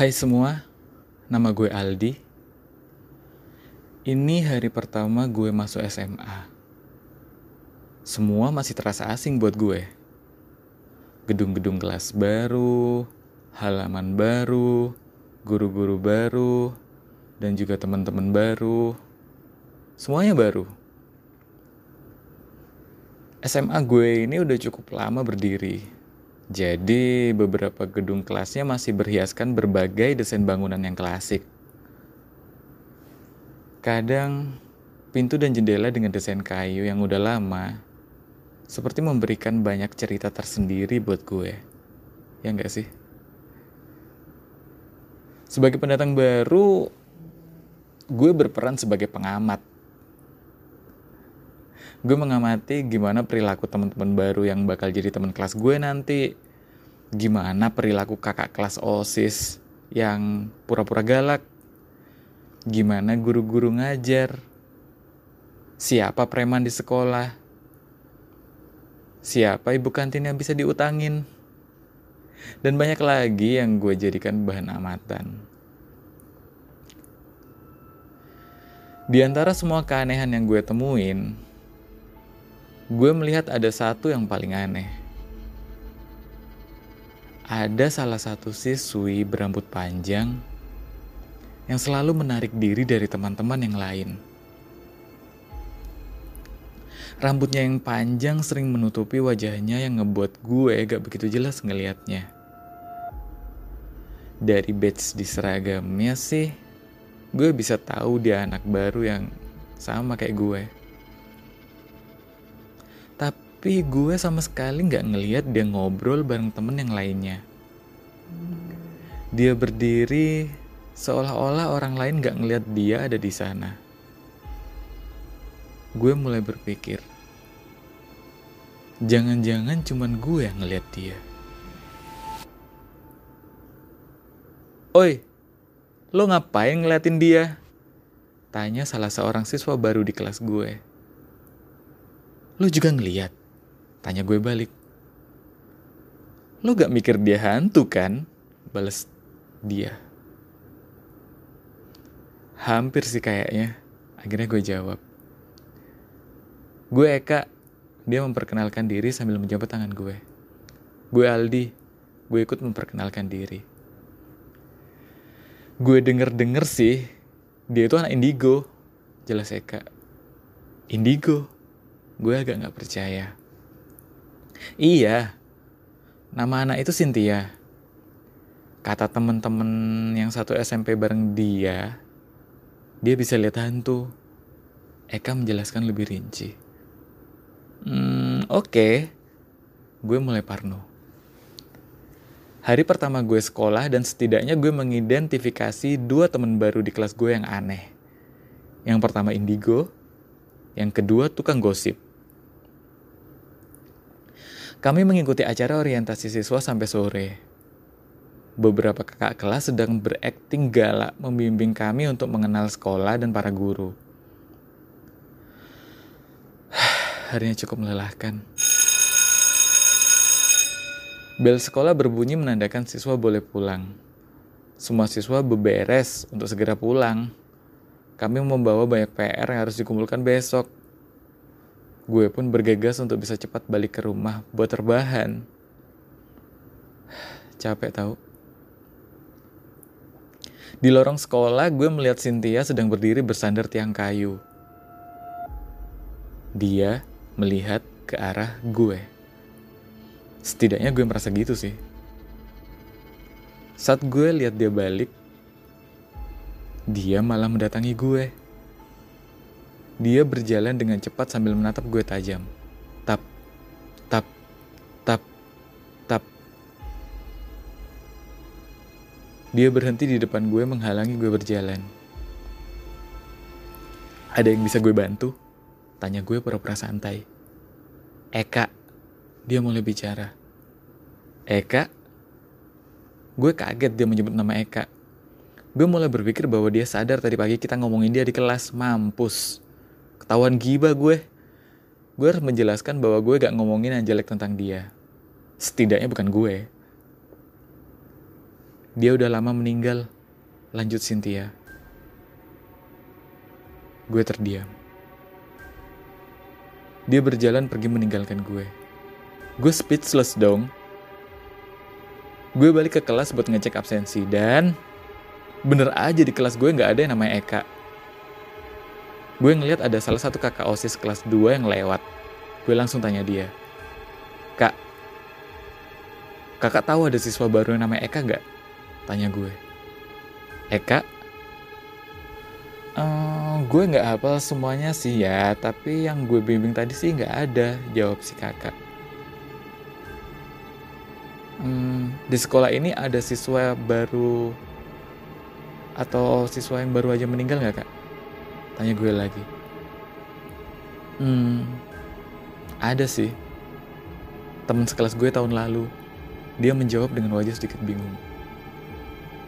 Hai semua, nama gue Aldi. Ini hari pertama gue masuk SMA. Semua masih terasa asing buat gue. Gedung-gedung kelas baru, halaman baru, guru-guru baru, dan juga teman-teman baru. Semuanya baru. SMA gue ini udah cukup lama berdiri. Jadi beberapa gedung kelasnya masih berhiaskan berbagai desain bangunan yang klasik. Kadang pintu dan jendela dengan desain kayu yang udah lama seperti memberikan banyak cerita tersendiri buat gue. Ya enggak sih? Sebagai pendatang baru, gue berperan sebagai pengamat gue mengamati gimana perilaku teman-teman baru yang bakal jadi teman kelas gue nanti. Gimana perilaku kakak kelas osis yang pura-pura galak. Gimana guru-guru ngajar. Siapa preman di sekolah. Siapa ibu kantin yang bisa diutangin. Dan banyak lagi yang gue jadikan bahan amatan. Di antara semua keanehan yang gue temuin, gue melihat ada satu yang paling aneh. Ada salah satu siswi berambut panjang yang selalu menarik diri dari teman-teman yang lain. Rambutnya yang panjang sering menutupi wajahnya yang ngebuat gue gak begitu jelas ngelihatnya. Dari badge di seragamnya sih, gue bisa tahu dia anak baru yang sama kayak gue. Tapi gue sama sekali nggak ngeliat dia ngobrol bareng temen yang lainnya. Dia berdiri seolah-olah orang lain nggak ngeliat dia ada di sana. Gue mulai berpikir, jangan-jangan cuman gue yang ngeliat dia. Oi, lo ngapain ngeliatin dia? Tanya salah seorang siswa baru di kelas gue. Lo juga ngeliat? Tanya gue balik. Lo gak mikir dia hantu kan? Bales dia. Hampir sih kayaknya. Akhirnya gue jawab. Gue Eka. Dia memperkenalkan diri sambil menjabat tangan gue. Gue Aldi. Gue ikut memperkenalkan diri. Gue denger-denger sih, dia itu anak indigo. Jelas Eka. Indigo? Gue agak gak percaya. Iya, nama anak itu Cynthia. Kata temen-temen yang satu SMP bareng dia, dia bisa lihat hantu. Eka menjelaskan lebih rinci. Hmm, oke. Okay. Gue mulai parno. Hari pertama gue sekolah dan setidaknya gue mengidentifikasi dua temen baru di kelas gue yang aneh. Yang pertama indigo, yang kedua tukang gosip. Kami mengikuti acara orientasi siswa sampai sore. Beberapa kakak kelas sedang berakting galak membimbing kami untuk mengenal sekolah dan para guru. Harinya cukup melelahkan. Bel sekolah berbunyi menandakan siswa boleh pulang. Semua siswa beberes untuk segera pulang. Kami membawa banyak PR yang harus dikumpulkan besok. Gue pun bergegas untuk bisa cepat balik ke rumah buat terbahan. Capek tau. Di lorong sekolah, gue melihat Cynthia sedang berdiri bersandar tiang kayu. Dia melihat ke arah gue. Setidaknya gue merasa gitu sih. Saat gue lihat dia balik, dia malah mendatangi gue. Dia berjalan dengan cepat sambil menatap gue tajam. Tap, tap, tap, tap. Dia berhenti di depan gue menghalangi gue berjalan. Ada yang bisa gue bantu? Tanya gue pura-pura santai. Eka, dia mulai bicara. Eka? Gue kaget dia menyebut nama Eka. Gue mulai berpikir bahwa dia sadar tadi pagi kita ngomongin dia di kelas. Mampus ketahuan gibah gue. Gue harus menjelaskan bahwa gue gak ngomongin yang jelek tentang dia. Setidaknya bukan gue. Dia udah lama meninggal. Lanjut Cynthia. Gue terdiam. Dia berjalan pergi meninggalkan gue. Gue speechless dong. Gue balik ke kelas buat ngecek absensi dan bener aja di kelas gue nggak ada yang namanya Eka. Gue ngeliat ada salah satu kakak OSIS kelas 2 yang lewat. Gue langsung tanya dia, Kak, kakak tahu ada siswa baru yang namanya Eka nggak? Tanya gue. Eka? Uh, gue nggak hafal semuanya sih ya, tapi yang gue bimbing tadi sih nggak ada, jawab si kakak. Hmm, di sekolah ini ada siswa baru atau siswa yang baru aja meninggal nggak kak? Tanya gue lagi. Hmm, ada sih. Temen sekelas gue tahun lalu. Dia menjawab dengan wajah sedikit bingung.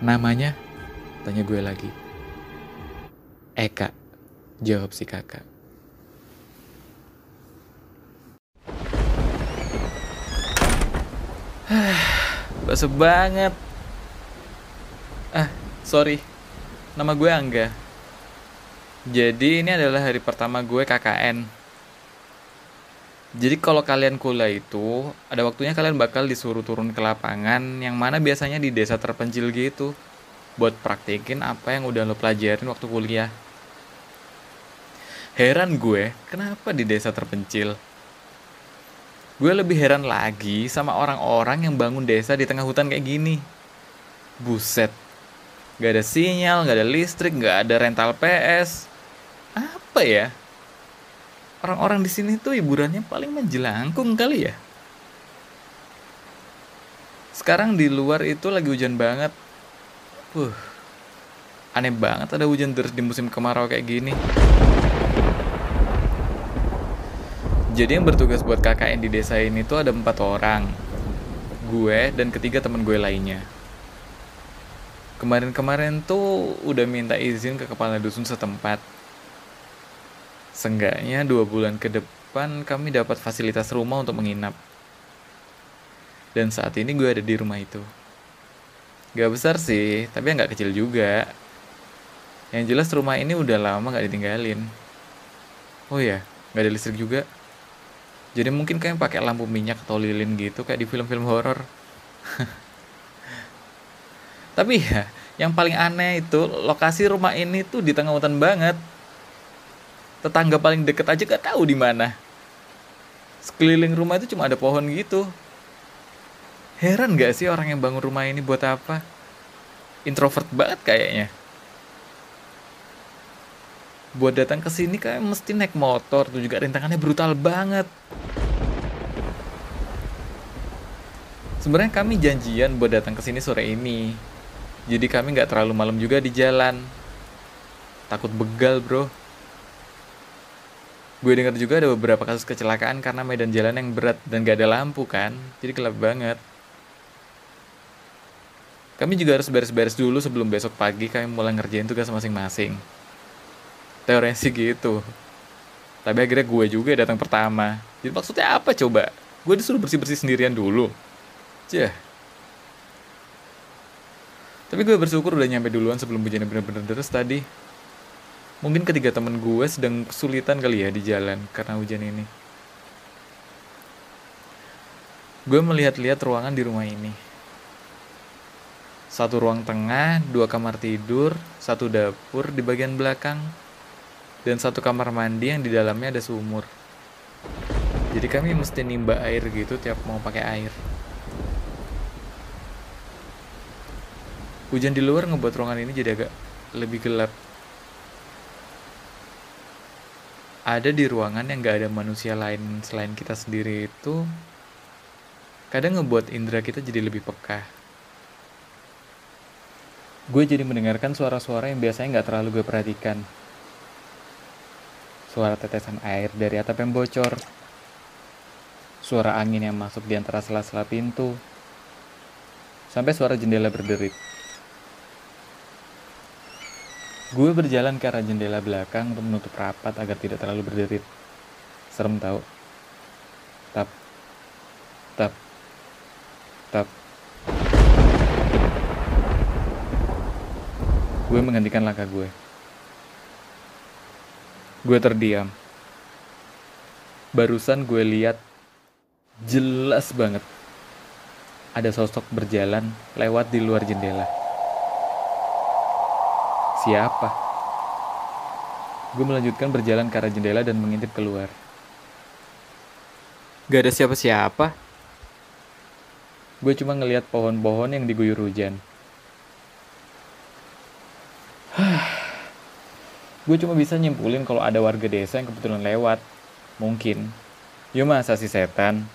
Namanya? Tanya gue lagi. Eka, jawab si kakak. Basah banget. Ah, sorry. Nama gue Angga. Jadi ini adalah hari pertama gue KKN. Jadi kalau kalian kuliah itu, ada waktunya kalian bakal disuruh turun ke lapangan yang mana biasanya di desa terpencil gitu buat praktekin apa yang udah lo pelajarin waktu kuliah. Heran gue, kenapa di desa terpencil? Gue lebih heran lagi sama orang-orang yang bangun desa di tengah hutan kayak gini. Buset, gak ada sinyal, gak ada listrik, gak ada rental PS. Apa ya? Orang-orang di sini tuh hiburannya paling menjelangkung kali ya. Sekarang di luar itu lagi hujan banget. Uh, aneh banget ada hujan terus di musim kemarau kayak gini. Jadi yang bertugas buat KKN di desa ini tuh ada empat orang. Gue dan ketiga teman gue lainnya. Kemarin-kemarin tuh udah minta izin ke kepala dusun setempat Seenggaknya dua bulan ke depan kami dapat fasilitas rumah untuk menginap. Dan saat ini gue ada di rumah itu. Gak besar sih, tapi nggak kecil juga. Yang jelas rumah ini udah lama gak ditinggalin. Oh ya, gak ada listrik juga. Jadi mungkin kayak pakai lampu minyak atau lilin gitu kayak di film-film horor. Tapi ya, yang paling aneh itu lokasi rumah ini tuh di tengah hutan banget tetangga paling deket aja gak tahu di mana. Sekeliling rumah itu cuma ada pohon gitu. Heran gak sih orang yang bangun rumah ini buat apa? Introvert banget kayaknya. Buat datang ke sini kayak mesti naik motor tuh juga rintangannya brutal banget. Sebenarnya kami janjian buat datang ke sini sore ini. Jadi kami nggak terlalu malam juga di jalan. Takut begal bro gue dengar juga ada beberapa kasus kecelakaan karena medan jalan yang berat dan gak ada lampu kan? Jadi gelap banget. Kami juga harus beres-beres dulu sebelum besok pagi kami mulai ngerjain tugas masing-masing. Teorinya sih gitu. Tapi akhirnya gue juga datang pertama. Jadi maksudnya apa coba? Gue disuruh bersih-bersih sendirian dulu. Cih. tapi gue bersyukur udah nyampe duluan sebelum hujannya bener-bener deras tadi Mungkin ketiga temen gue sedang kesulitan kali ya di jalan karena hujan ini. Gue melihat-lihat ruangan di rumah ini. Satu ruang tengah, dua kamar tidur, satu dapur di bagian belakang, dan satu kamar mandi yang di dalamnya ada sumur. Jadi kami mesti nimba air gitu tiap mau pakai air. Hujan di luar ngebuat ruangan ini jadi agak lebih gelap ada di ruangan yang gak ada manusia lain selain kita sendiri itu kadang ngebuat indera kita jadi lebih peka. Gue jadi mendengarkan suara-suara yang biasanya gak terlalu gue perhatikan. Suara tetesan air dari atap yang bocor. Suara angin yang masuk di antara sela-sela pintu. Sampai suara jendela berderit. Gue berjalan ke arah jendela belakang untuk menutup rapat agar tidak terlalu berderit. Serem tau. Tap. Tap. Tap. Gue menghentikan langkah gue. Gue terdiam. Barusan gue lihat jelas banget ada sosok berjalan lewat di luar jendela. Siapa? Gue melanjutkan berjalan ke arah jendela dan mengintip keluar. Gak ada siapa-siapa. Gue cuma ngeliat pohon-pohon yang diguyur hujan. gue cuma bisa nyimpulin kalau ada warga desa yang kebetulan lewat. Mungkin. Yo masa si setan?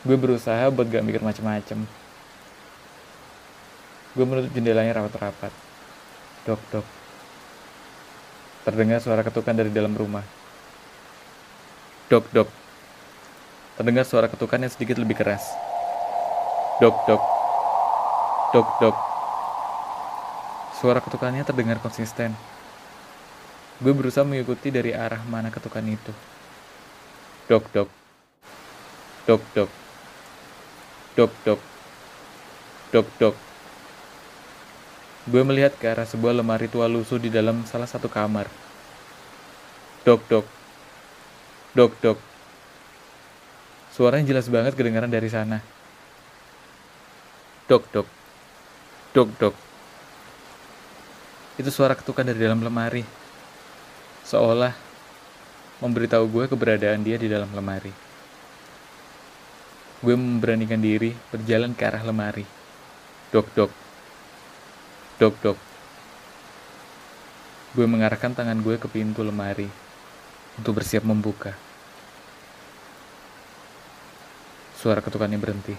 Gue berusaha buat gak mikir macem-macem. Gue menutup jendelanya rapat-rapat. Dok, dok. Terdengar suara ketukan dari dalam rumah. Dok, dok. Terdengar suara ketukan yang sedikit lebih keras. Dok, dok. Dok, dok. Suara ketukannya terdengar konsisten. Gue berusaha mengikuti dari arah mana ketukan itu. Dok, dok. Dok, dok. Dok, dok. Dok, dok. Gue melihat ke arah sebuah lemari tua lusuh di dalam salah satu kamar. Dok, dok. Dok, dok. Suaranya jelas banget kedengaran dari sana. Dok, dok. Dok, dok. Itu suara ketukan dari dalam lemari. Seolah memberitahu gue keberadaan dia di dalam lemari. Gue memberanikan diri berjalan ke arah lemari. Dok, dok. Dok, dok. Gue mengarahkan tangan gue ke pintu lemari untuk bersiap membuka. Suara ketukannya berhenti.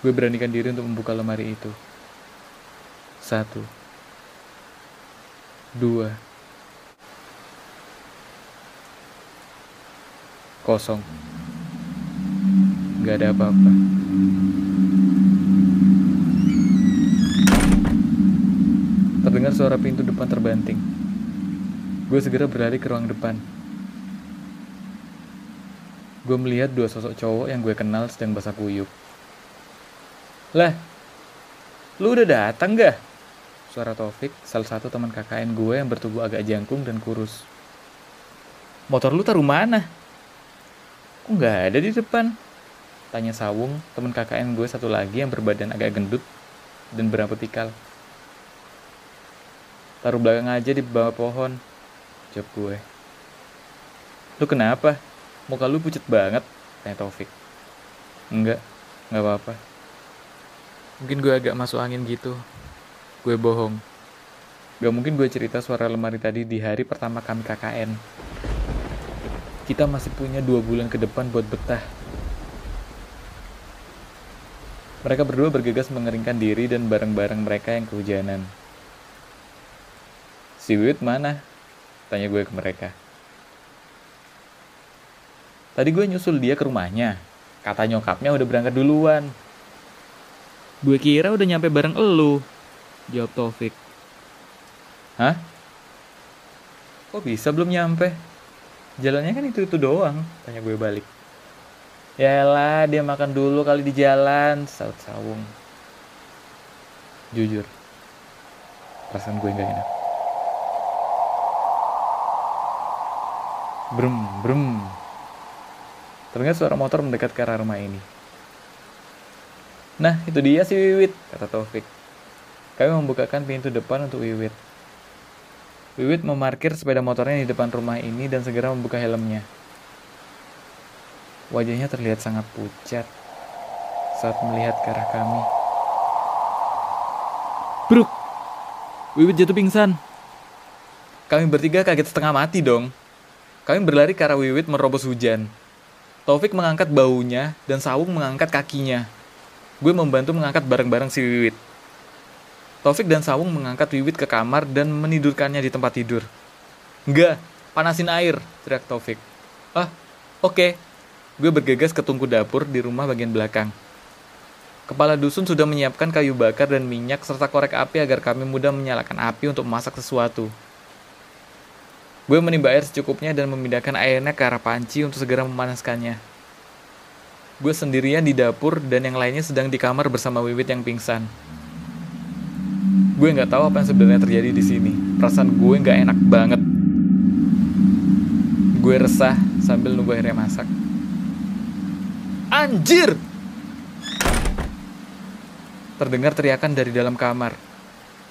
Gue beranikan diri untuk membuka lemari itu. Satu. Dua. Kosong. Gak ada apa-apa. Terdengar suara pintu depan terbanting. Gue segera berlari ke ruang depan. Gue melihat dua sosok cowok yang gue kenal sedang basah kuyup. Lah, lu udah datang gak? Suara Taufik, salah satu teman KKN gue yang bertubuh agak jangkung dan kurus. Motor lu taruh mana? Kok nggak ada di depan? Tanya Sawung, teman KKN gue satu lagi yang berbadan agak gendut dan berambut ikal. Taruh belakang aja di bawah pohon. Jawab gue. Lu kenapa? Muka lu pucat banget, tanya Taufik. Enggak, nggak apa-apa. Mungkin gue agak masuk angin gitu. Gue bohong. Gak mungkin gue cerita suara lemari tadi di hari pertama kami KKN. Kita masih punya dua bulan ke depan buat betah. Mereka berdua bergegas mengeringkan diri dan barang-barang mereka yang kehujanan. Si Wiwit mana? Tanya gue ke mereka. Tadi gue nyusul dia ke rumahnya. Kata nyokapnya udah berangkat duluan. Gue kira udah nyampe bareng elu. Jawab Taufik. Hah? Kok bisa belum nyampe? Jalannya kan itu-itu doang. Tanya gue balik. Yalah, dia makan dulu kali di jalan. Saut sawung. Jujur. Perasaan gue gak enak. Brum, brum. Terdengar suara motor mendekat ke arah rumah ini. Nah, itu dia si Wiwit, kata Taufik. Kami membukakan pintu depan untuk Wiwit. Wiwit memarkir sepeda motornya di depan rumah ini dan segera membuka helmnya. Wajahnya terlihat sangat pucat saat melihat ke arah kami. Bruk! Wiwit jatuh pingsan. Kami bertiga kaget setengah mati dong. Kami berlari ke arah Wiwit merobos hujan. Taufik mengangkat baunya dan Sawung mengangkat kakinya. Gue membantu mengangkat barang-barang si Wiwit. Taufik dan Sawung mengangkat Wiwit ke kamar dan menidurkannya di tempat tidur. Enggak, panasin air, teriak Taufik. Ah, oke. Okay. Gue bergegas ke tungku dapur di rumah bagian belakang. Kepala dusun sudah menyiapkan kayu bakar dan minyak serta korek api agar kami mudah menyalakan api untuk memasak sesuatu. Gue menimba air secukupnya dan memindahkan airnya ke arah panci untuk segera memanaskannya. Gue sendirian di dapur dan yang lainnya sedang di kamar bersama Wiwit yang pingsan. Gue nggak tahu apa yang sebenarnya terjadi di sini. Perasaan gue nggak enak banget. Gue resah sambil nunggu akhirnya masak. Anjir! Terdengar teriakan dari dalam kamar.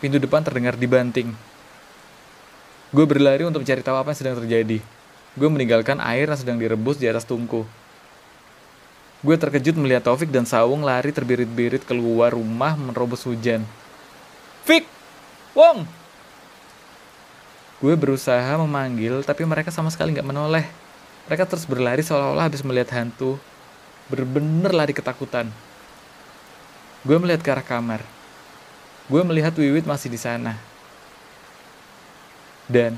Pintu depan terdengar dibanting. Gue berlari untuk mencari tahu apa yang sedang terjadi. Gue meninggalkan air yang sedang direbus di atas tungku. Gue terkejut melihat Taufik dan Sawung lari terbirit-birit keluar rumah menerobos hujan. Fik! Wong! Gue berusaha memanggil, tapi mereka sama sekali nggak menoleh. Mereka terus berlari seolah-olah habis melihat hantu. Bener-bener lari ketakutan. Gue melihat ke arah kamar. Gue melihat Wiwit masih di sana. Dan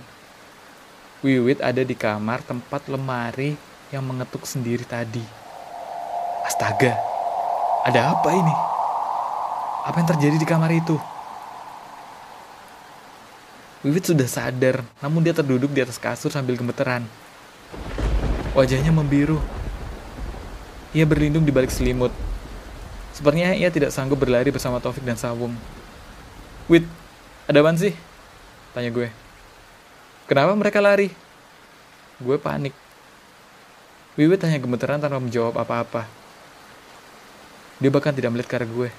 Wiwit ada di kamar tempat lemari yang mengetuk sendiri tadi. Astaga, ada apa ini? Apa yang terjadi di kamar itu? Wiwit sudah sadar, namun dia terduduk di atas kasur sambil gemeteran. Wajahnya membiru. Ia berlindung di balik selimut. Sepertinya ia tidak sanggup berlari bersama Taufik dan Sawung. Wit, ada apa sih? Tanya gue. Kenapa mereka lari? Gue panik. Wiwit hanya gemeteran tanpa menjawab apa-apa. Dia bahkan tidak melihat ke arah gue.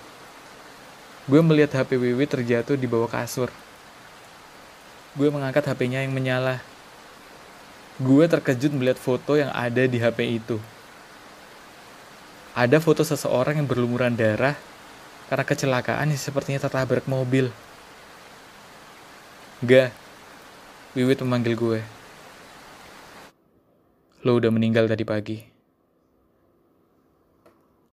Gue melihat HP Wiwi terjatuh di bawah kasur. Gue mengangkat HP-nya yang menyala. Gue terkejut melihat foto yang ada di HP itu. Ada foto seseorang yang berlumuran darah karena kecelakaan yang sepertinya tertabrak mobil. Gak, Wiwit memanggil gue. Lo udah meninggal tadi pagi.